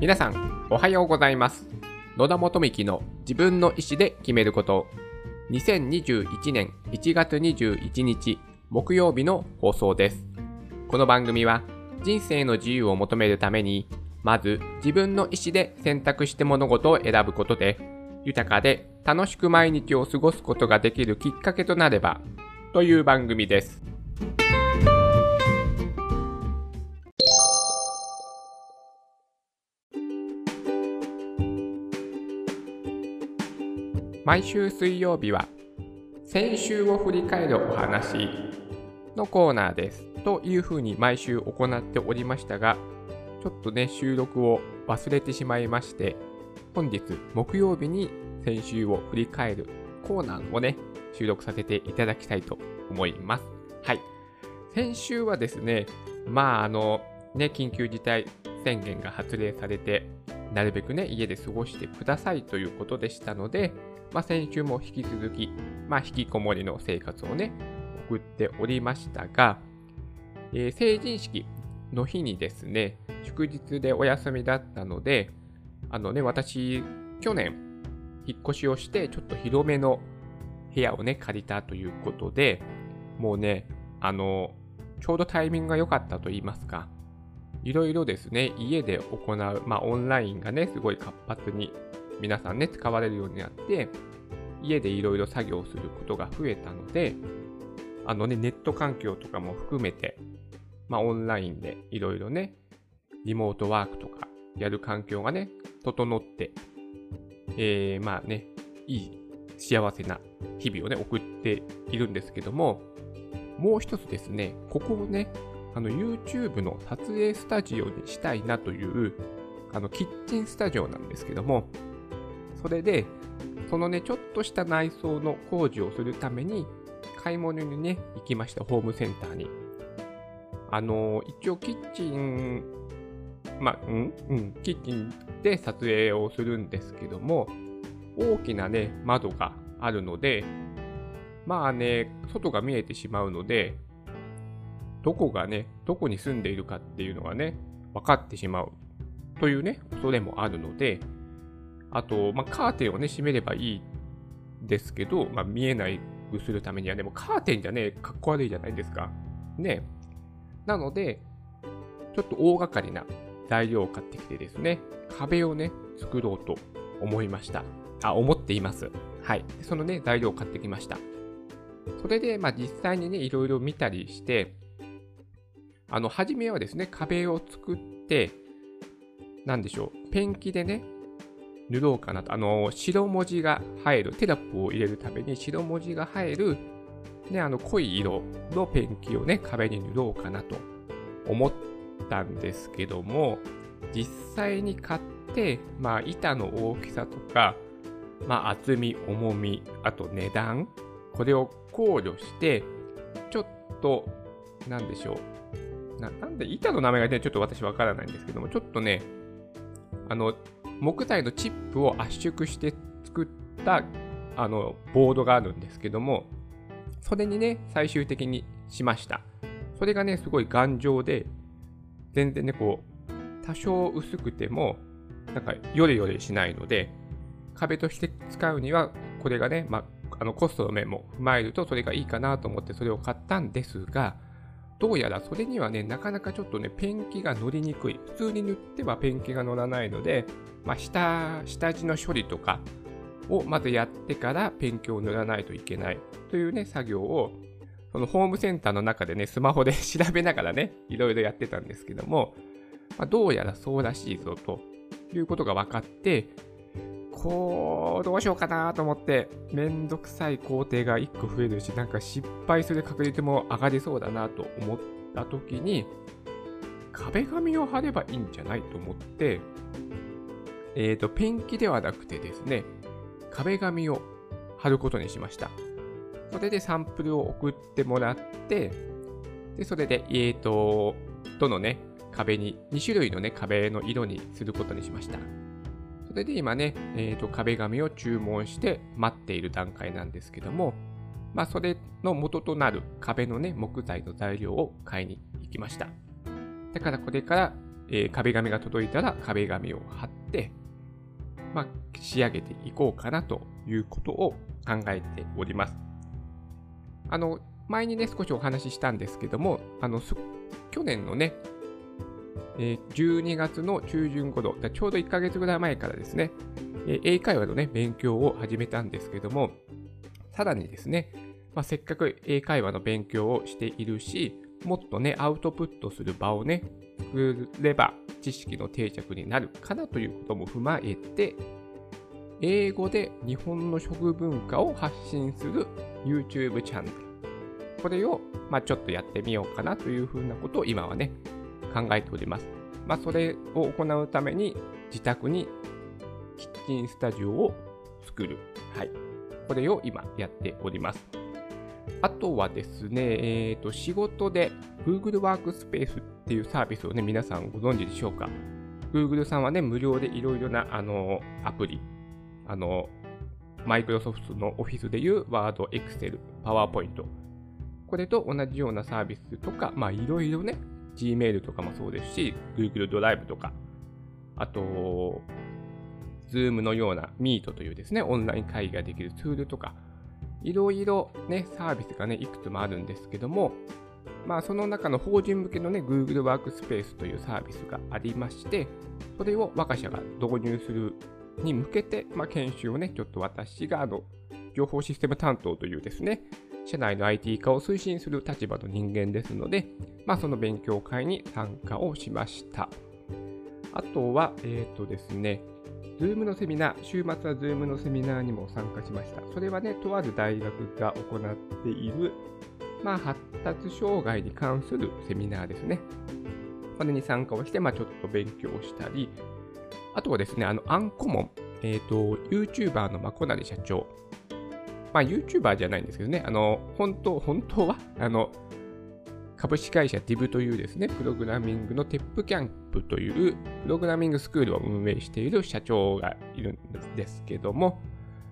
皆さん、おはようございます。野田元幹の自分の意思で決めること。2021年1月21日木曜日の放送です。この番組は人生の自由を求めるために、まず自分の意思で選択して物事を選ぶことで、豊かで楽しく毎日を過ごすことができるきっかけとなれば、という番組です。毎週水曜日は先週を振り返るお話のコーナーです。というふうに毎週行っておりましたが、ちょっとね、収録を忘れてしまいまして、本日木曜日に先週を振り返るコーナーをね、収録させていただきたいと思います。はい。先週はですね、まああの、ね、緊急事態宣言が発令されて、なるべくね、家で過ごしてくださいということでしたので、まあ、先週も引き続き、まあ、引きこもりの生活をね、送っておりましたが、えー成人式の日にですね、祝日でお休みだったので、あのね、私、去年、引っ越しをして、ちょっと広めの部屋をね、借りたということで、もうね、あの、ちょうどタイミングが良かったと言いますか、いろいろですね、家で行う、まあ、オンラインがね、すごい活発に皆さんね、使われるようになって、家でいろいろ作業することが増えたので、あのね、ネット環境とかも含めて、まあ、オンラインでいろいろね、リモートワークとかやる環境がね、整って、えー、まあね、いい幸せな日々をね、送っているんですけども、もう一つですね、ここをね、あの YouTube の撮影スタジオにしたいなという、あのキッチンスタジオなんですけども、それで、そのね、ちょっとした内装の工事をするために、買い物にね、行きました、ホームセンターに。あのー一応キッチン、まあ、うんうん、キッチンで撮影をするんですけども、大きなね、窓があるので、まあね、外が見えてしまうので、どこがね、どこに住んでいるかっていうのがね、分かってしまうというね、恐れもあるので、あと、まあ、カーテンをね、閉めればいいですけど、まあ、見えないくするためには、でもカーテンじゃね、かっこ悪いじゃないですか。ね。なので、ちょっと大掛かりな材料を買ってきてですね、壁をね、作ろうと思いました。あ、思っています。はい。そのね、材料を買ってきました。それで、まあ、実際にね、いろいろ見たりして、あの、初めはですね、壁を作って、なんでしょう、ペンキでね、塗ろうかなと。あの、白文字が入る、テラップを入れるために白文字が入る、ね、あの、濃い色のペンキをね、壁に塗ろうかなと思ったんですけども、実際に買って、まあ、板の大きさとか、まあ、厚み、重み、あと値段、これを考慮して、ちょっと、なんでしょう。ななんで、板の名前がね、ちょっと私わからないんですけども、ちょっとね、あの、木材のチップを圧縮して作ったあのボードがあるんですけども、それにね、最終的にしました。それがね、すごい頑丈で、全然ね、こう、多少薄くても、なんか、ヨレヨレしないので、壁として使うには、これがね、まあ、あのコストの面も踏まえると、それがいいかなと思ってそれを買ったんですが、どうやらそれにはね、なかなかちょっとね、ペンキが乗りにくい。普通に塗ってはペンキが乗らないので、まあ、下、下地の処理とかをまずやってからペンキを塗らないといけないというね、作業を、そのホームセンターの中でね、スマホで 調べながらね、いろいろやってたんですけども、まあ、どうやらそうらしいぞということが分かって、こう、どうしようかなと思って、めんどくさい工程が1個増えるし、なんか失敗する確率も上がりそうだなと思った時に、壁紙を貼ればいいんじゃないと思って、えっ、と、ペンキではなくてですね、壁紙を貼ることにしました。それでサンプルを送ってもらって、で、それで、えっ、と、どのね、壁に、2種類のね、壁の色にすることにしました。それで今ね、えー、と壁紙を注文して待っている段階なんですけども、まあ、それの元となる壁のね、木材の材料を買いに行きました。だからこれからえー、壁紙が届いたら壁紙を貼って、まあ、仕上げていこうかなということを考えております。あの、前にね、少しお話ししたんですけども、あの、去年のね、え、12月の中旬頃、ちょうど1ヶ月ぐらい前からですね、英会話のね、勉強を始めたんですけども、さらにですね、まあ、せっかく英会話の勉強をしているし、もっとね、アウトプットする場をね、作れば知識の定着になるかなということも踏まえて、英語で日本の食文化を発信する YouTube チャンネル。これを、まあ、ちょっとやってみようかなというふうなことを今はね、考えております。まあ、それを行うために自宅にキッチンスタジオを作る。はい。これを今やっております。あとはですね、えー、と仕事で Google Workspace っていうサービスをね、皆さんご存知でしょうか ?Google さんはね、無料でいろいろなあのアプリ、あの、マイクロソフトのオフィスでいう Word、Excel、PowerPoint。これと同じようなサービスとか、まあいろいろね、Gmail とかもそうですし、Google ドライブとか、あと、Zoom のような Meet というですね、オンライン会議ができるツールとか、いろいろね、サービスがね、いくつもあるんですけども、まあ、その中の法人向けのね、Google Workspace というサービスがありまして、それを我が社が導入するに向けて、まあ、研修をね、ちょっと私が、あの、情報システム担当というですね、社内の IT 化を推進する立場の人間ですので、まあ、その勉強会に参加をしました。あとは、えっ、ー、とですね、Zoom のセミナー、週末は Zoom のセミナーにも参加しました。それはね、とある大学が行っている、まあ、発達障害に関するセミナーですね。これに参加をして、まあ、ちょっと勉強したり、あとはですね、あの、アンコモン、えっ、ー、と、YouTuber のまこなり社長。まあ、YouTuber じゃないんですけどね、あの、本当、本当は、あの、株式会社 DIV というですね、プログラミングのテップキャンプというプログラミングスクールを運営している社長がいるんですけども、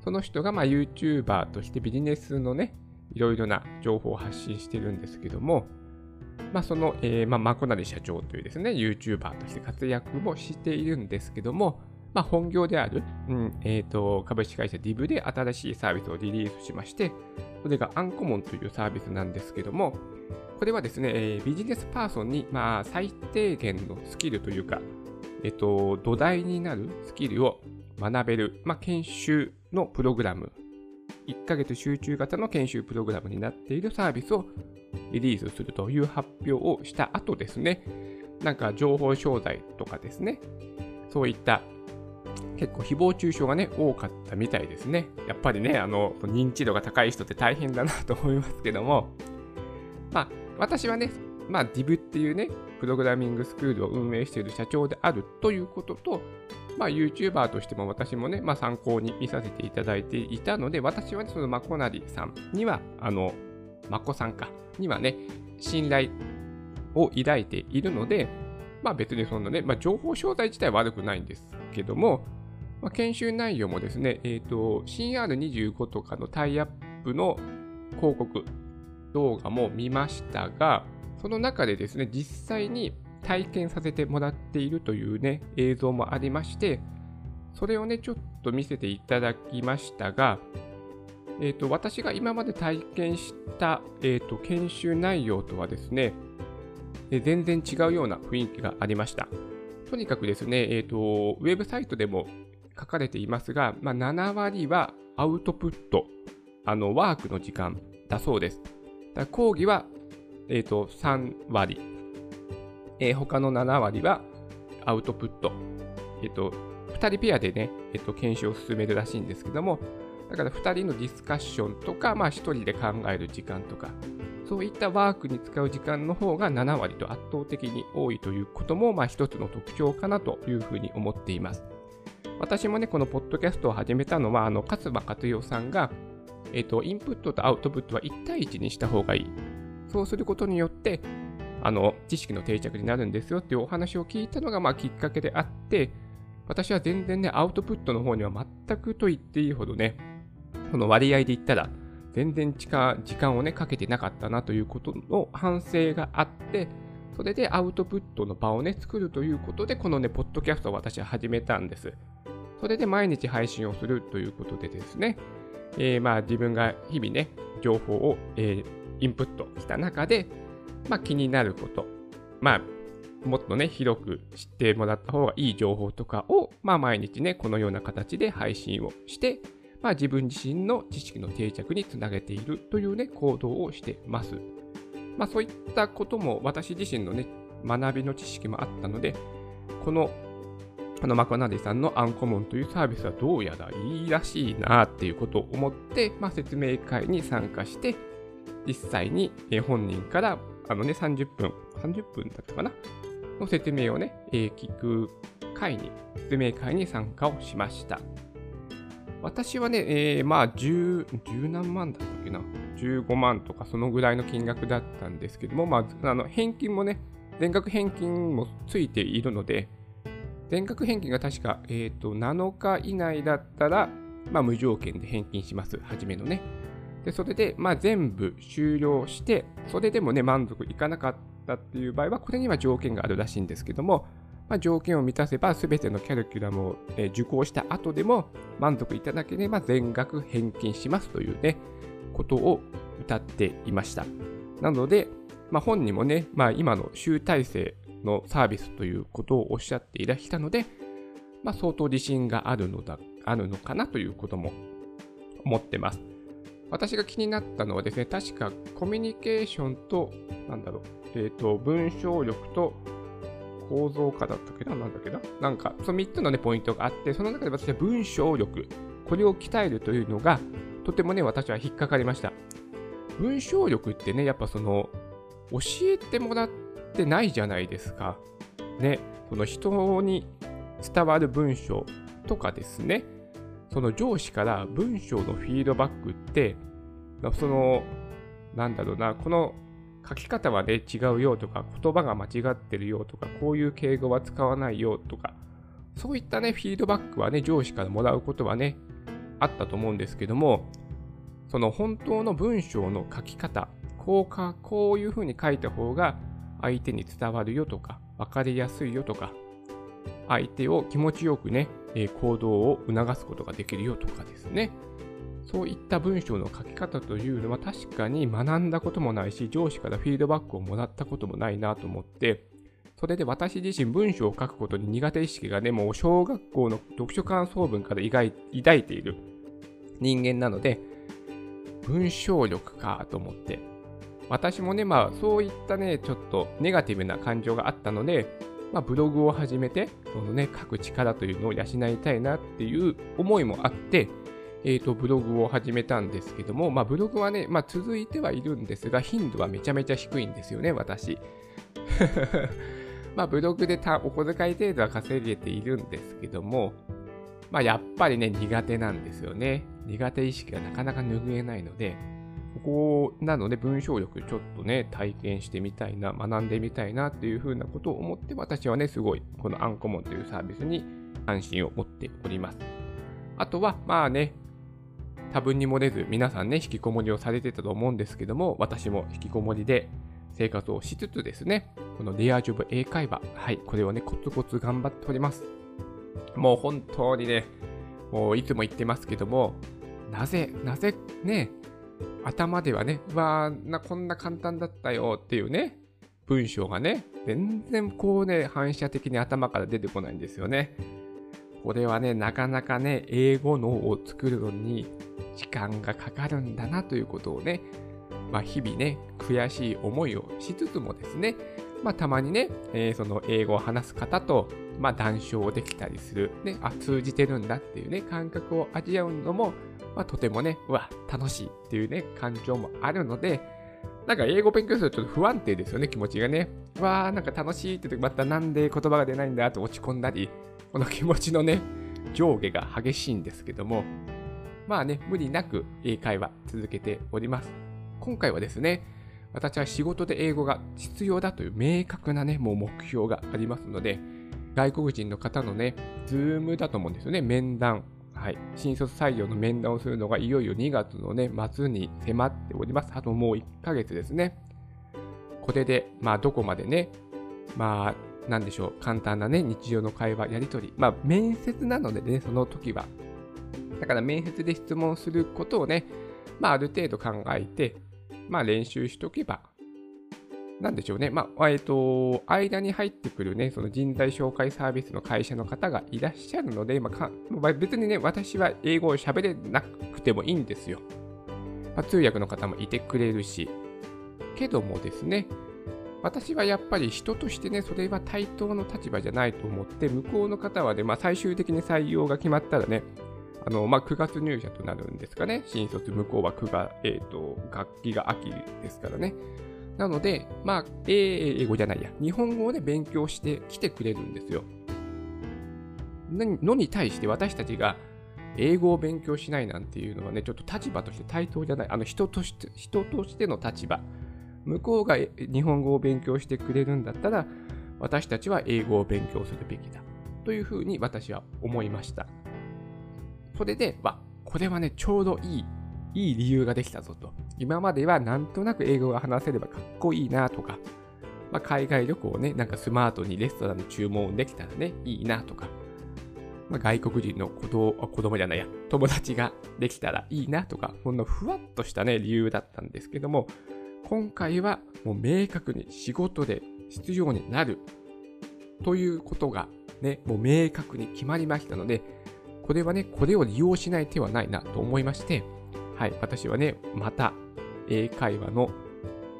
その人がま YouTuber としてビジネスのね、いろいろな情報を発信してるんですけども、まあ、その、えー、まあ、マコナリ社長というですね、YouTuber として活躍もしているんですけども、まあ、本業である、うんえーと、株式会社 DIV で新しいサービスをリリースしまして、それがアンコモンというサービスなんですけども、これはですね、えー、ビジネスパーソンに、まあ、最低限のスキルというか、えっと、土台になるスキルを学べる、まあ、研修のプログラム、1ヶ月集中型の研修プログラムになっているサービスをリリースするという発表をした後ですね、なんか情報商材とかですね、そういった結構誹謗中傷がね、多かったみたいですね。やっぱりね、あの、認知度が高い人って大変だなと思いますけども、まあ、私はね、まあ、DIV っていうね、プログラミングスクールを運営している社長であるということと、まあ、YouTuber としても私もね、まあ、参考に見させていただいていたので、私は、ね、そのまこなりさんには、あの、まこさんか、にはね、信頼を抱いているので、まあ別にそんなね、まあ、情報商材自体悪くないんですけども、まあ、研修内容もですね、え、ー、と、CR25 とかのタイアップの広告動画も見ましたが、その中でですね、実際に体験させてもらっているというね、映像もありまして、それをね、ちょっと見せていただきましたが、え、ー、と、私が今まで体験した、え、ー、と、研修内容とはですね、全然違うような雰囲気がありました。とにかくですね、え、ー、と、ウェブサイトでも書かれていますが、まあ、7割はアウトプット、あの、ワークの時間だそうです。だ講義は、えーと、3割、えー、他の7割はアウトプット。えっ、ー、と、2人ペアでね、えっ、と、研修を進めるらしいんですけども、だから2人のディスカッションとか、まあ1人で考える時間とか、そういったワークに使う時間の方が7割と圧倒的に多いということも、まあ一つの特徴かなというふうに思っています。私もね、このポッドキャストを始めたのは、あの、勝間勝代さんが、えっ、と、インプットとアウトプットは1対1にした方がいい。そうすることによって、あの、知識の定着になるんですよっていうお話を聞いたのが、まあ、きっかけであって、私は全然ね、アウトプットの方には全くと言っていいほどね、この割合で言ったら、全然時間をね、かけてなかったなということの反省があって、それでアウトプットの場をね、作るということで、このね、ポッドキャストを私は始めたんです。それで毎日配信をするということでですね、えー、まあ自分が日々ね、情報を、えー、インプットした中で、まあ気になること、まあもっとね、広く知ってもらった方がいい情報とかを、まあ毎日ね、このような形で配信をして、まあ自分自身の知識の定着につなげているというね、行動をしてます。まあそういったことも私自身のね、学びの知識もあったので、このあのマクナディさんのアンコモンというサービスはどうやらいいらしいなっていうことを思って、まあ、説明会に参加して、実際に本人からあのね、30分、30分だったかな？の説明をね、聞く会に、説明会に参加をしました。私はね、えー、まあ10、何万だったっけな ?15 万とかそのぐらいの金額だったんですけども、まあ、あの返金もね、全額返金もついているので、全額返金が確か、えーと、7日以内だったら、まあ、無条件で返金します。初めのね。で、それで、まあ、全部終了して、それでもね、満足いかなかったっていう場合は、これには条件があるらしいんですけども、まあ、条件を満たせば、すべてのキャリキュラムを、え、受講した後でも満足いただければ全額返金しますというね、ことを歌っていました。なので、まあ、本人もね、まあ、今の集大成のサービスということをおっしゃっていらしたので、まあ、相当自信があるのだ、あるのかなということも思ってます。私が気になったのはですね、確かコミュニケーションと、なんだろう、えっ、ー、と、文章力と構造化だったっけななんだっけななんか、その3つのね、ポイントがあって、その中で私は文章力、これを鍛えるというのが、とてもね、私は引っかかりました。文章力ってね、やっぱその、教えてもらっってないじゃないですか。ね、その人に伝わる文章とかですね、その上司から文章のフィードバックって、その、なんだろうな、この書き方はね、違うよとか、言葉が間違ってるよとか、こういう敬語は使わないよとか、そういったね、フィードバックはね、上司からもらうことはね、あったと思うんですけども、その本当の文章の書き方、こうか、こういうふうに書いた方が相手に伝わるよとか、分かりやすいよとか、相手を気持ちよくね、行動を促すことができるよとかですね。そういった文章の書き方というのは確かに学んだこともないし、上司からフィードバックをもらったこともないなと思って、それで私自身文章を書くことに苦手意識がね、もう小学校の読書感想文から抱いている人間なので、文章力かと思って、私もね、まあそういったね、ちょっとネガティブな感情があったので、まあ、ブログを始めて、そのね、書く力というのを養いたいなっていう思いもあって、えっ、ー、と、ブログを始めたんですけども、まあ、ブログはね、まあ、続いてはいるんですが、頻度はめちゃめちゃ低いんですよね、私。まあ、ブログでたお小遣い程度は稼げているんですけども、まあ、やっぱりね、苦手なんですよね。苦手意識がなかなか拭えないので、ここなので文章力ちょっとね、体験してみたいな、学んでみたいなっていうふうなことを思って私はね、すごいこのアンコモンというサービスに関心を持っております。あとは、まあね、多分に漏れず皆さんね、引きこもりをされてたと思うんですけども、私も引きこもりで生活をしつつですね、このレアジョブ英会話、はい、これをね、コツコツ頑張っております。もう本当にね、もういつも言ってますけども、なぜ、なぜね、頭ではね、わーな、こんな簡単だったよっていうね、文章がね、全然こうね、反射的に頭から出てこないんですよね。これはね、なかなかね、英語脳を作るのに時間がかかるんだなということをね、まあ、日々ね、悔しい思いをしつつもですね、まあ、たまにね、えー、その英語を話す方と、まあ、談笑できたりする、ね、あ、通じてるんだっていうね、感覚を味わうのも、まあ、とてもね、うわ、楽しいっていうね、感情もあるので、なんか英語勉強するとちょっと不安定ですよね、気持ちがね。わー、なんか楽しいって時またなんで言葉が出ないんだと落ち込んだり、この気持ちのね、上下が激しいんですけども、まあね、無理なく英会話続けております。今回はですね、私は仕事で英語が必要だという明確なね、もう目標がありますので、外国人の方のね、ズームだと思うんですよね、面談、はい、新卒採用の面談をするのがいよいよ2月の、ね、末に迫っております。あともう1ヶ月ですね。これで、まあ、どこまでね、まあ、なんでしょう、簡単なね、日常の会話、やり取り。まあ、面接なのでね、その時は。だから面接で質問することをね、まあ、ある程度考えて、まあ、練習しとけば、なんでしょうね。まあ、えっ、と、間に入ってくるね、その人材紹介サービスの会社の方がいらっしゃるので、まあ、別にね、私は英語を喋れなくてもいいんですよ。まあ、通訳の方もいてくれるし。けどもですね、私はやっぱり人としてね、それは対等の立場じゃないと思って、向こうの方はね、まあ、最終的に採用が決まったらね、あのまあ、9月入社となるんですかね。新卒、向こうは9月、え、ー、と、楽器が秋ですからね。なので、まあ、英語じゃないや、日本語をね、勉強してきてくれるんですよ。のに対して私たちが英語を勉強しないなんていうのはね、ちょっと立場として対等じゃない。あの人として、人としての立場。向こうが日本語を勉強してくれるんだったら、私たちは英語を勉強するべきだ。というふうに私は思いました。それで、まこれはね、ちょうどいい、いい理由ができたぞと。今まではなんとなく英語が話せればかっこいいなとか、まあ、海外旅行をね、なんかスマートにレストランの注文できたらね、いいなとか、まあ、外国人の子供子供じゃないや、友達ができたらいいなとか、こんなふわっとしたね、理由だったんですけども、今回はもう明確に仕事で必要になるということがね、もう明確に決まりましたので、これはね、これを利用しない手はないなと思いまして、はい、私はね、また英会話の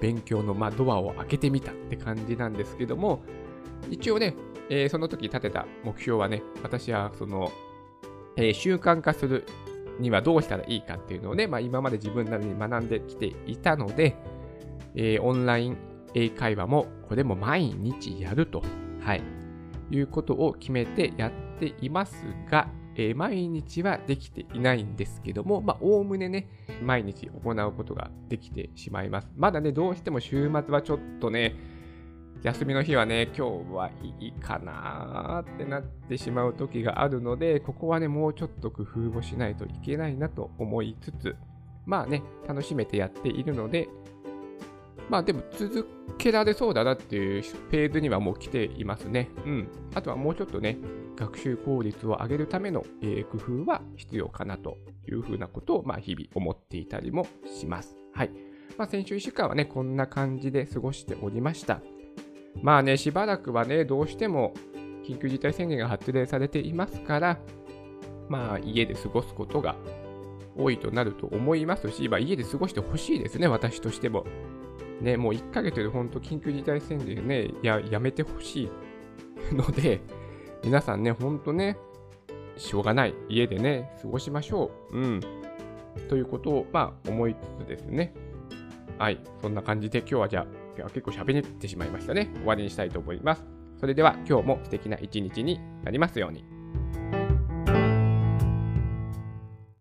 勉強の、まドアを開けてみたって感じなんですけども、一応ね、えー、その時立てた目標はね、私はその、えー、習慣化するにはどうしたらいいかっていうのをね、まあ、今まで自分なりに学んできていたので、えー、オンライン英会話もこれも毎日やると、はい、いうことを決めてやっていますが、えー、毎日はできていないんですけども、まあ、おおむねね、毎日行うことができてしまいます。まだね、どうしても週末はちょっとね、休みの日はね、今日はいいかなーってなってしまう時があるので、ここはね、もうちょっと工夫をしないといけないなと思いつつ、まあね、楽しめてやっているので、まあでも続けられそうだなっていうフェーズにはもう来ていますね。うん。あとはもうちょっとね、学習効率を上げるための、工夫は必要かなというふうなことを、まあ日々思っていたりもします。はい。まあ先週1週間はね、こんな感じで過ごしておりました。まあね、しばらくはね、どうしても緊急事態宣言が発令されていますから、まあ家で過ごすことが多いとなると思いますし、まあ、家で過ごしてほしいですね、私としても。ね、もう1ヶ月で本当緊急事態宣言ね、ややめてほしいので、皆さんね、ほんとね、しょうがない。家でね、過ごしましょう。うん。ということを、まあ、思いつつですね。はい。そんな感じで今日はじゃあ、今日は結構喋ってしまいましたね。終わりにしたいと思います。それでは今日も素敵な一日になりますように。